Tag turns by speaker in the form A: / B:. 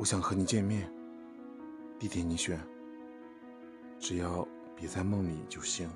A: 我想和你见面地点你选只要别在梦里就行。